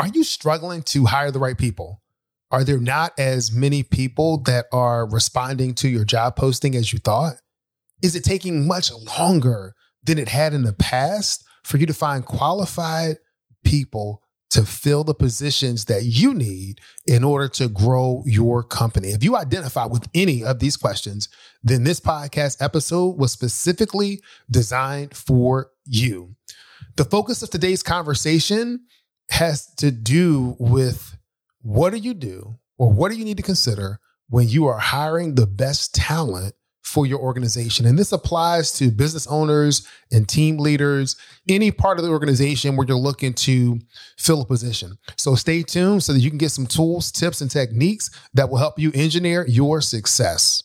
are you struggling to hire the right people? Are there not as many people that are responding to your job posting as you thought? Is it taking much longer than it had in the past for you to find qualified people to fill the positions that you need in order to grow your company. If you identify with any of these questions, then this podcast episode was specifically designed for you. The focus of today's conversation has to do with what do you do or what do you need to consider when you are hiring the best talent for your organization. And this applies to business owners and team leaders, any part of the organization where you're looking to fill a position. So stay tuned so that you can get some tools, tips, and techniques that will help you engineer your success.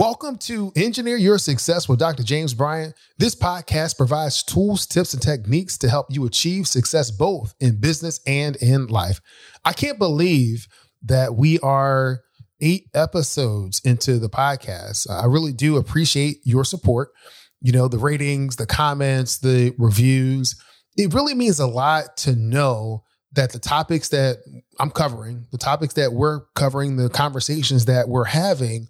Welcome to Engineer Your Success with Dr. James Bryant. This podcast provides tools, tips, and techniques to help you achieve success both in business and in life. I can't believe that we are eight episodes into the podcast. I really do appreciate your support. You know, the ratings, the comments, the reviews. It really means a lot to know that the topics that I'm covering, the topics that we're covering, the conversations that we're having,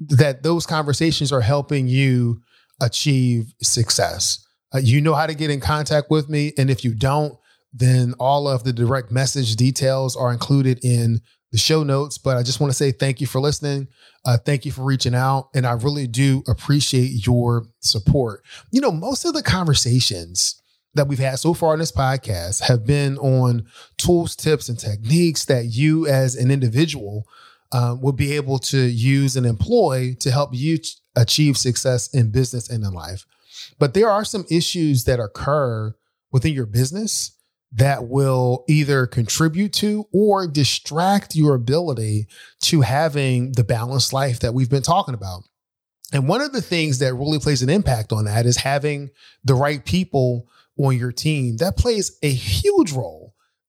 that those conversations are helping you achieve success. Uh, you know how to get in contact with me. And if you don't, then all of the direct message details are included in the show notes. But I just want to say thank you for listening. Uh, thank you for reaching out. And I really do appreciate your support. You know, most of the conversations that we've had so far in this podcast have been on tools, tips, and techniques that you as an individual um, will be able to use and employ to help you achieve success in business and in life. But there are some issues that occur within your business that will either contribute to or distract your ability to having the balanced life that we've been talking about. And one of the things that really plays an impact on that is having the right people on your team. That plays a huge role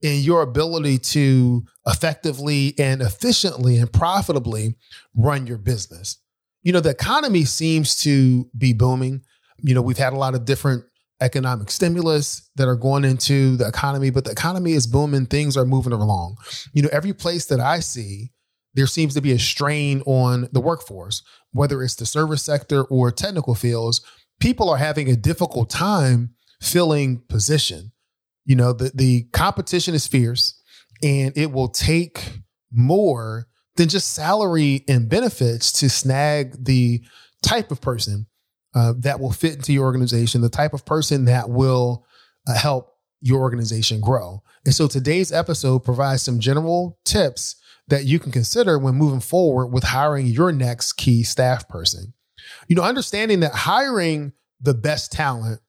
in your ability to effectively and efficiently and profitably run your business. You know, the economy seems to be booming. You know, we've had a lot of different economic stimulus that are going into the economy, but the economy is booming. Things are moving along. You know, every place that I see, there seems to be a strain on the workforce, whether it's the service sector or technical fields. People are having a difficult time filling position. You know, the, the competition is fierce and it will take more than just salary and benefits to snag the type of person uh, that will fit into your organization, the type of person that will uh, help your organization grow. And so today's episode provides some general tips that you can consider when moving forward with hiring your next key staff person. You know, understanding that hiring the best talent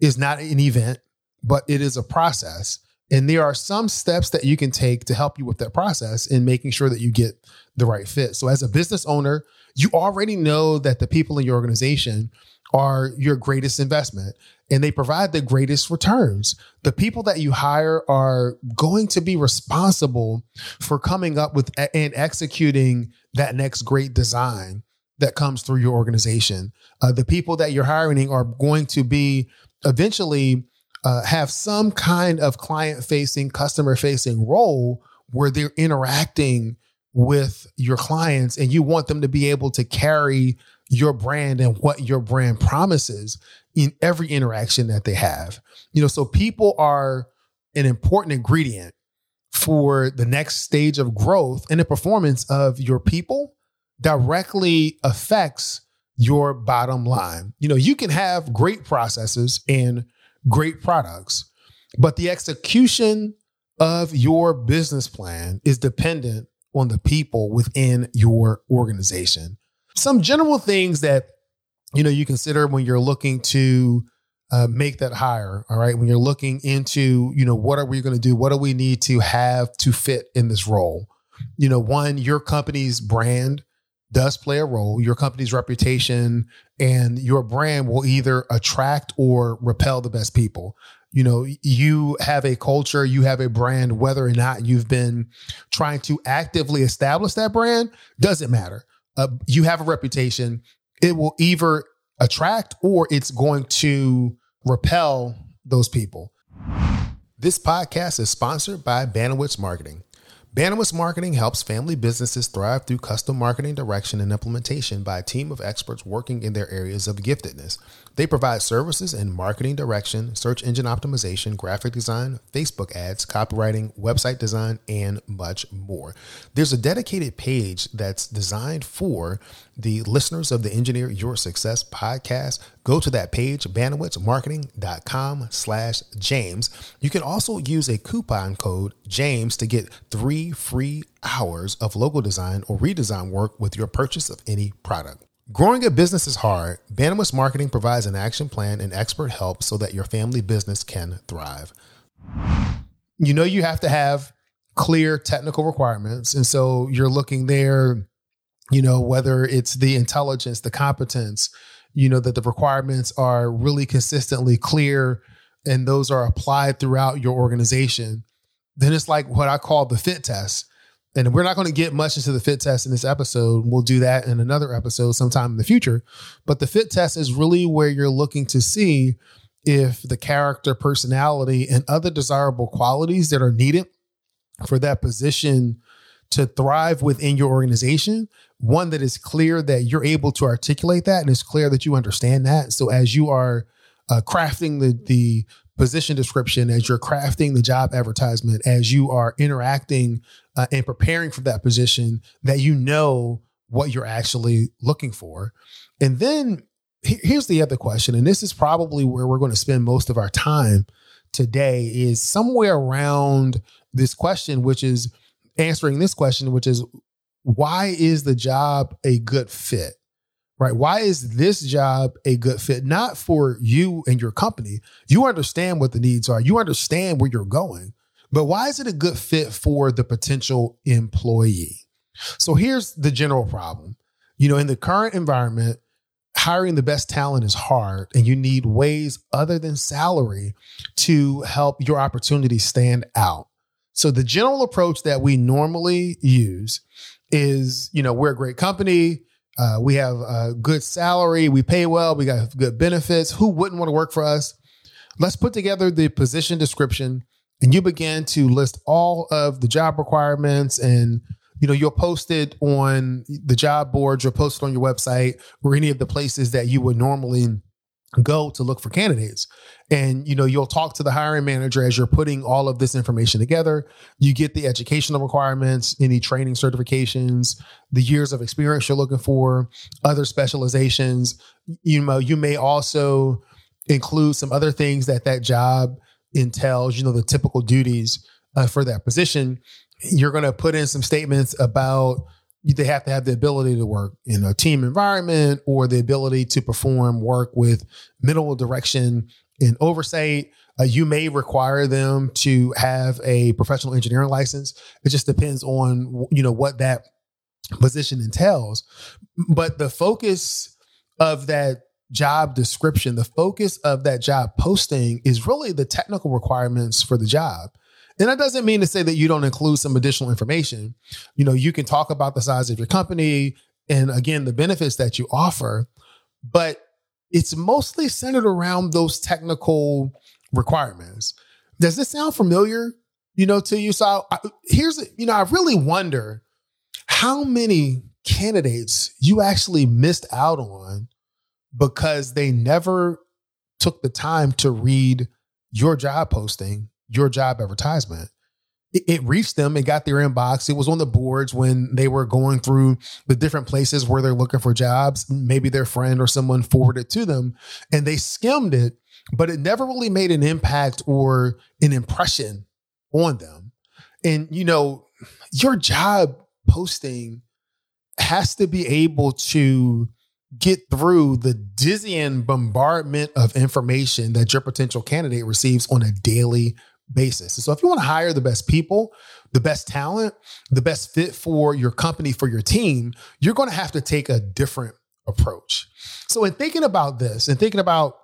is not an event, but it is a process. And there are some steps that you can take to help you with that process in making sure that you get the right fit. So, as a business owner, you already know that the people in your organization are your greatest investment and they provide the greatest returns. The people that you hire are going to be responsible for coming up with and executing that next great design that comes through your organization. Uh, the people that you're hiring are going to be eventually uh, have some kind of client facing, customer facing role where they're interacting with your clients and you want them to be able to carry your brand and what your brand promises in every interaction that they have. You know, so people are an important ingredient for the next stage of growth and the performance of your people directly affects your bottom line. You know, you can have great processes and great products, but the execution of your business plan is dependent on the people within your organization. Some general things that you know you consider when you're looking to uh, make that hire. All right. When you're looking into, you know, what are we going to do? What do we need to have to fit in this role? You know, one, your company's brand does play a role. Your company's reputation and your brand will either attract or repel the best people. You know, you have a culture, you have a brand, whether or not you've been trying to actively establish that brand, doesn't matter. Uh, you have a reputation. It will either attract or it's going to repel those people. This podcast is sponsored by Banowitz Marketing. Banowitz Marketing helps family businesses thrive through custom marketing direction and implementation by a team of experts working in their areas of giftedness. They provide services in marketing direction, search engine optimization, graphic design, Facebook ads, copywriting, website design, and much more. There's a dedicated page that's designed for the listeners of the Engineer Your Success podcast. Go to that page, banowitzmarketing.com slash James. You can also use a coupon code James to get three free hours of logo design or redesign work with your purchase of any product. Growing a business is hard. Banowitz Marketing provides an action plan and expert help so that your family business can thrive. You know, you have to have clear technical requirements. And so you're looking there, you know, whether it's the intelligence, the competence, you know, that the requirements are really consistently clear and those are applied throughout your organization. Then it's like what I call the fit test and we're not going to get much into the fit test in this episode. We'll do that in another episode sometime in the future. But the fit test is really where you're looking to see if the character, personality, and other desirable qualities that are needed for that position to thrive within your organization, one that is clear that you're able to articulate that and it's clear that you understand that. So as you are uh, crafting the the position description, as you're crafting the job advertisement, as you are interacting uh, and preparing for that position, that you know what you're actually looking for. And then here's the other question, and this is probably where we're going to spend most of our time today, is somewhere around this question, which is answering this question, which is why is the job a good fit? Right? Why is this job a good fit? Not for you and your company. You understand what the needs are, you understand where you're going, but why is it a good fit for the potential employee? So here's the general problem. You know, in the current environment, hiring the best talent is hard, and you need ways other than salary to help your opportunity stand out. So the general approach that we normally use is, you know, we're a great company uh, we have a good salary. We pay well. We got good benefits. Who wouldn't want to work for us? Let's put together the position description and you begin to list all of the job requirements and you know you'll post it on the job boards you'll post it on your website or any of the places that you would normally go to look for candidates. And you know you'll talk to the hiring manager as you're putting all of this information together. You get the educational requirements any training certifications the years of experience you're looking for other specializations. You know you may also include some other things that that job entails you know the typical duties uh, for that position. You're going to put in some statements about they have to have the ability to work in a team environment or the ability to perform work with minimal direction and oversight. Uh, you may require them to have a professional engineering license. It just depends on you know what that position entails. But the focus of that job description, the focus of that job posting is really the technical requirements for the job. And that doesn't mean to say that you don't include some additional information. You know, you can talk about the size of your company and again, the benefits that you offer, but it's mostly centered around those technical requirements. Does this sound familiar, you know, to you? So I, here's, you know, I really wonder how many candidates you actually missed out on because they never took the time to read your job posting your job advertisement. It, it reached them and got their inbox. It was on the boards when they were going through the different places where they're looking for jobs. Maybe their friend or someone forwarded to them and they skimmed it, but it never really made an impact or an impression on them. And, you know, your job posting has to be able to get through the dizzying bombardment of information that your potential candidate receives on a daily basis. And So if you want to hire the best people, the best talent, the best fit for your company, for your team, you're going to have to take a different approach. So in thinking about this and thinking about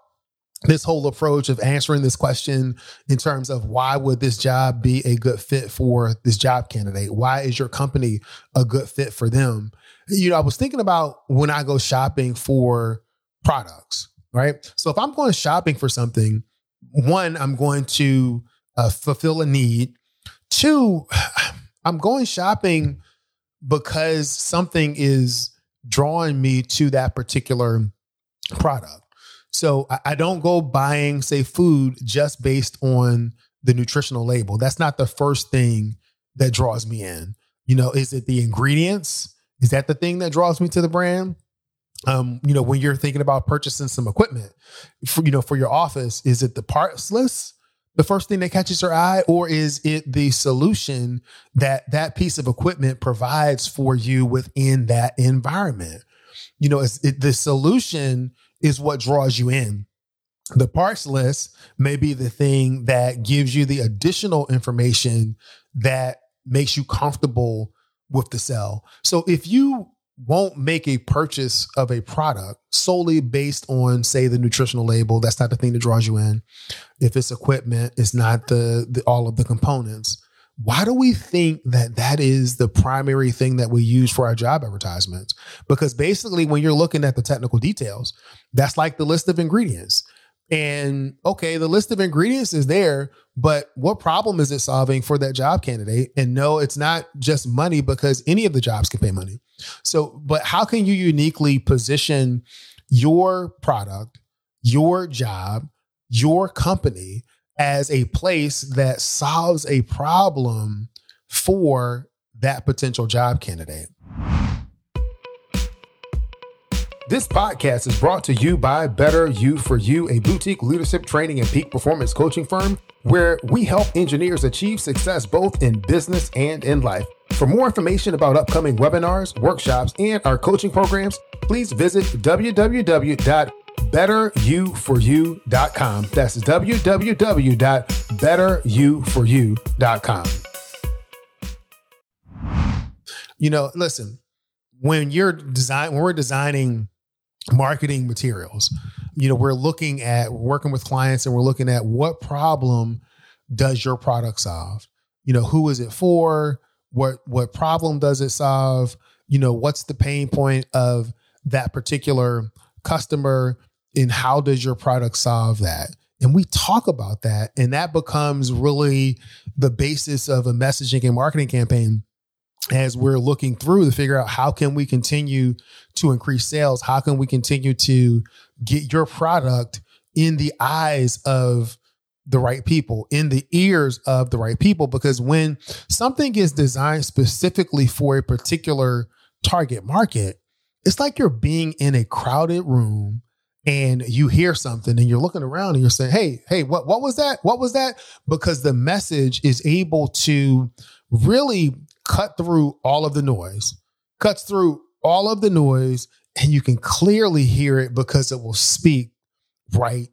this whole approach of answering this question in terms of why would this job be a good fit for this job candidate? Why is your company a good fit for them? You know, I was thinking about when I go shopping for products, right? So if I'm going shopping for something, one, I'm going to uh, fulfill a need. Two, I'm going shopping because something is drawing me to that particular product. So I, I don't go buying, say, food just based on the nutritional label. That's not the first thing that draws me in. You know, is it the ingredients? Is that the thing that draws me to the brand? Um, you know, when you're thinking about purchasing some equipment, for, you know, for your office, is it the parts list? The first thing that catches your eye, or is it the solution that that piece of equipment provides for you within that environment? You know, it, the solution is what draws you in. The parts list may be the thing that gives you the additional information that makes you comfortable with the sell. So if you won't make a purchase of a product solely based on say the nutritional label that's not the thing that draws you in if it's equipment it's not the, the all of the components why do we think that that is the primary thing that we use for our job advertisements? Because basically, when you're looking at the technical details, that's like the list of ingredients. And okay, the list of ingredients is there, but what problem is it solving for that job candidate? And no, it's not just money because any of the jobs can pay money. So, but how can you uniquely position your product, your job, your company as a place that solves a problem for that potential job candidate. This podcast is brought to you by Better You for You, a boutique leadership training and peak performance coaching firm where we help engineers achieve success both in business and in life. For more information about upcoming webinars, workshops, and our coaching programs, please visit www betteryouforyou.com. That's www.betteryouforyou.com. You know, listen, when you're design when we're designing marketing materials, you know, we're looking at working with clients and we're looking at what problem does your product solve? You know, who is it for? What what problem does it solve? You know, what's the pain point of that particular customer? and how does your product solve that? And we talk about that, and that becomes really the basis of a messaging and marketing campaign as we're looking through to figure out how can we continue to increase sales how can we continue to get your product in the eyes of the right people in the ears of the right people because when something is designed specifically for a particular target market it's like you're being in a crowded room and you hear something and you're looking around and you're saying, Hey, hey, what, what was that? What was that? Because the message is able to really cut through all of the noise, cuts through all of the noise, and you can clearly hear it because it will speak right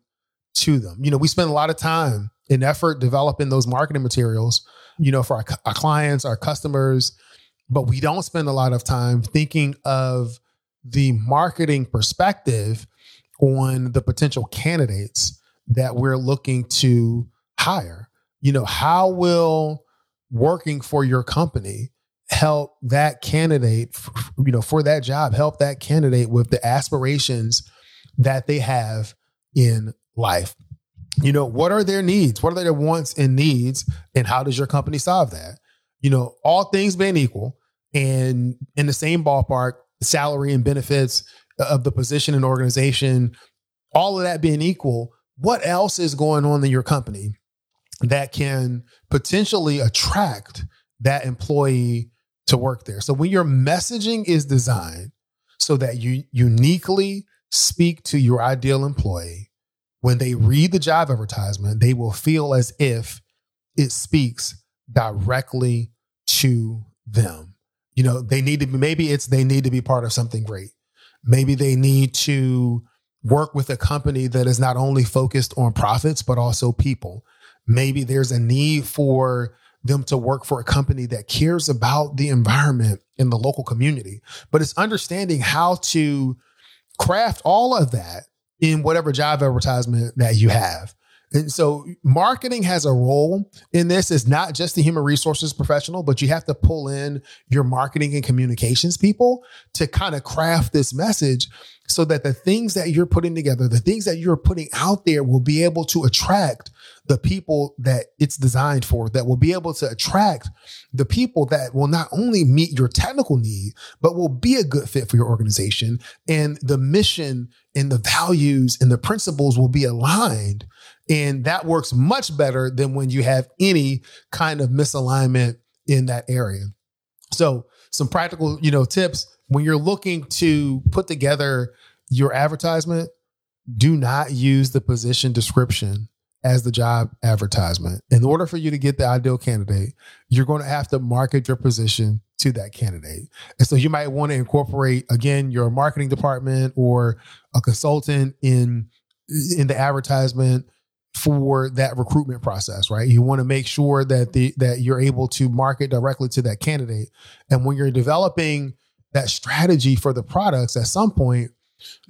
to them. You know, we spend a lot of time and effort developing those marketing materials, you know, for our, our clients, our customers, but we don't spend a lot of time thinking of the marketing perspective on the potential candidates that we're looking to hire. You know, how will working for your company help that candidate, you know, for that job, help that candidate with the aspirations that they have in life? You know, what are their needs? What are their wants and needs? And how does your company solve that? You know, all things being equal and in the same ballpark, salary and benefits of the position and organization, all of that being equal, what else is going on in your company that can potentially attract that employee to work there? So when your messaging is designed so that you uniquely speak to your ideal employee, when they read the job advertisement, they will feel as if it speaks directly to them. You know, they need to be, maybe it's they need to be part of something great Maybe they need to work with a company that is not only focused on profits, but also people. Maybe there's a need for them to work for a company that cares about the environment in the local community. But it's understanding how to craft all of that in whatever job advertisement that you have. And so marketing has a role in this. It's not just the human resources professional, but you have to pull in your marketing and communications people to kind of craft this message so that the things that you're putting together, the things that you're putting out there will be able to attract the people that it's designed for, that will be able to attract the people that will not only meet your technical need, but will be a good fit for your organization. And the mission and the values and the principles will be aligned. And that works much better than when you have any kind of misalignment in that area. So some practical, you know, tips when you're looking to put together your advertisement, do not use the position description as the job advertisement. In order for you to get the ideal candidate, you're going to have to market your position to that candidate. And so you might want to incorporate again your marketing department or a consultant in in the advertisement for that recruitment process, right? You want to make sure that the that you're able to market directly to that candidate. And when you're developing that strategy for the products at some point,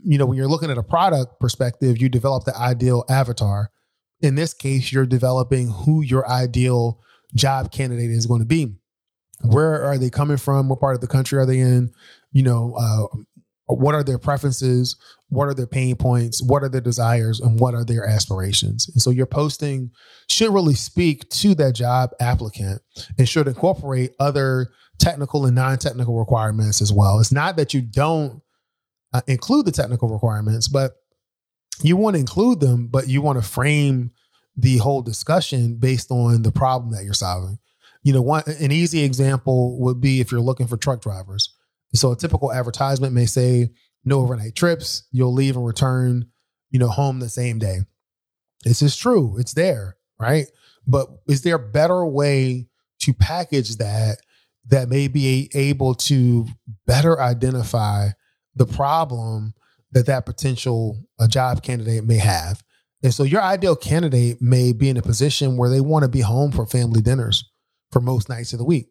you know, when you're looking at a product perspective, you develop the ideal avatar. In this case, you're developing who your ideal job candidate is going to be. Where are they coming from? What part of the country are they in? You know, uh, what are their preferences? What are their pain points? What are their desires? And what are their aspirations? And so your posting should really speak to that job applicant and should incorporate other technical and non technical requirements as well. It's not that you don't uh, include the technical requirements, but you want to include them, but you want to frame the whole discussion based on the problem that you're solving. You know, one an easy example would be if you're looking for truck drivers. So a typical advertisement may say no overnight trips, you'll leave and return, you know, home the same day. This is true. It's there, right? But is there a better way to package that that may be able to better identify the problem that that potential a job candidate may have. And so your ideal candidate may be in a position where they want to be home for family dinners for most nights of the week.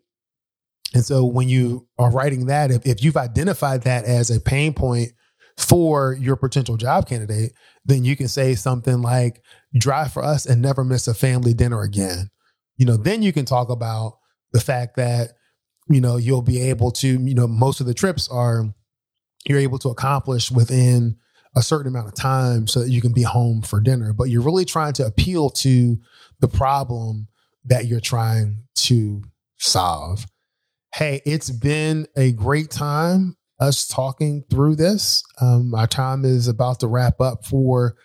And so when you are writing that, if, if you've identified that as a pain point for your potential job candidate, then you can say something like, drive for us and never miss a family dinner again. You know, then you can talk about the fact that, you know, you'll be able to, you know, most of the trips are you're able to accomplish within a certain amount of time so that you can be home for dinner. But you're really trying to appeal to the problem that you're trying to solve. Hey, it's been a great time us talking through this. Um, our time is about to wrap up for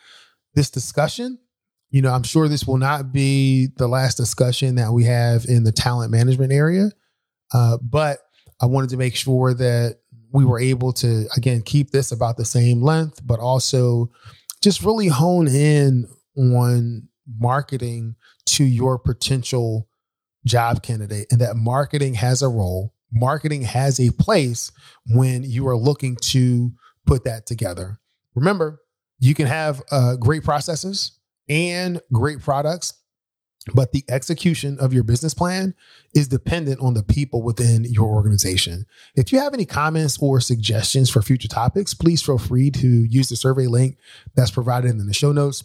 this discussion. You know, I'm sure this will not be the last discussion that we have in the talent management area, uh, but I wanted to make sure that we were able to again keep this about the same length, but also just really hone in on marketing to your potential job candidate and that marketing has a role. Marketing has a place when you are looking to put that together. Remember you can have uh, great processes and great products but the execution of your business plan is dependent on the people within your organization. If you have any comments or suggestions for future topics, please feel free to use the survey link that's provided in the show notes.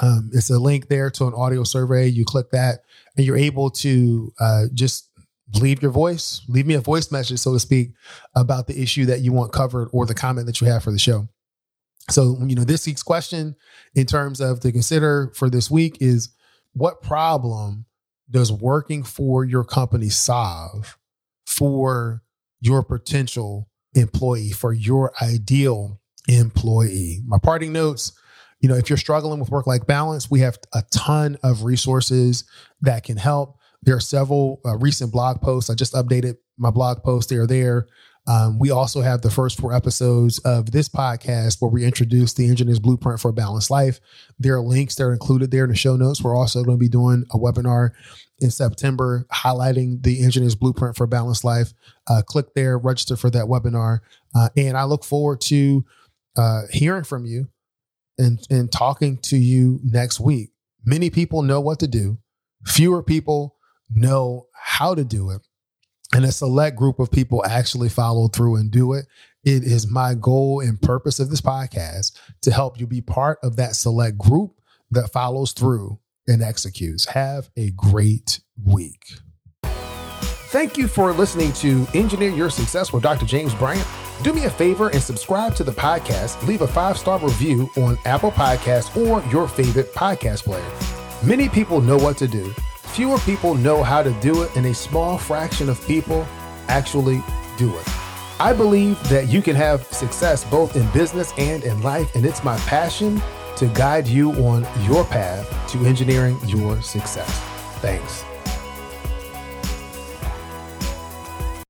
Um, it's a link there to an audio survey. You click that, and you're able to uh, just leave your voice, leave me a voice message, so to speak, about the issue that you want covered or the comment that you have for the show. So, you know, this week's question in terms of to consider for this week is what problem does working for your company solve for your potential employee, for your ideal employee? My parting notes you know, if you're struggling with work life balance, we have a ton of resources that can help. There are several uh, recent blog posts. I just updated my blog post. They are there. Um, we also have the first four episodes of this podcast where we introduce the engineer's blueprint for a balanced life. There are links that are included there in the show notes. We're also going to be doing a webinar in September highlighting the engineer's blueprint for a balanced life. Uh, click there, register for that webinar. Uh, and I look forward to uh, hearing from you and, and talking to you next week. Many people know what to do, fewer people know how to do it and a select group of people actually follow through and do it. It is my goal and purpose of this podcast to help you be part of that select group that follows through and executes. Have a great week. Thank you for listening to Engineer Your Success with Dr. James Bryant. Do me a favor and subscribe to the podcast. Leave a five star review on Apple Podcasts or your favorite podcast player. Many people know what to do Fewer people know how to do it, and a small fraction of people actually do it. I believe that you can have success both in business and in life, and it's my passion to guide you on your path to engineering your success. Thanks.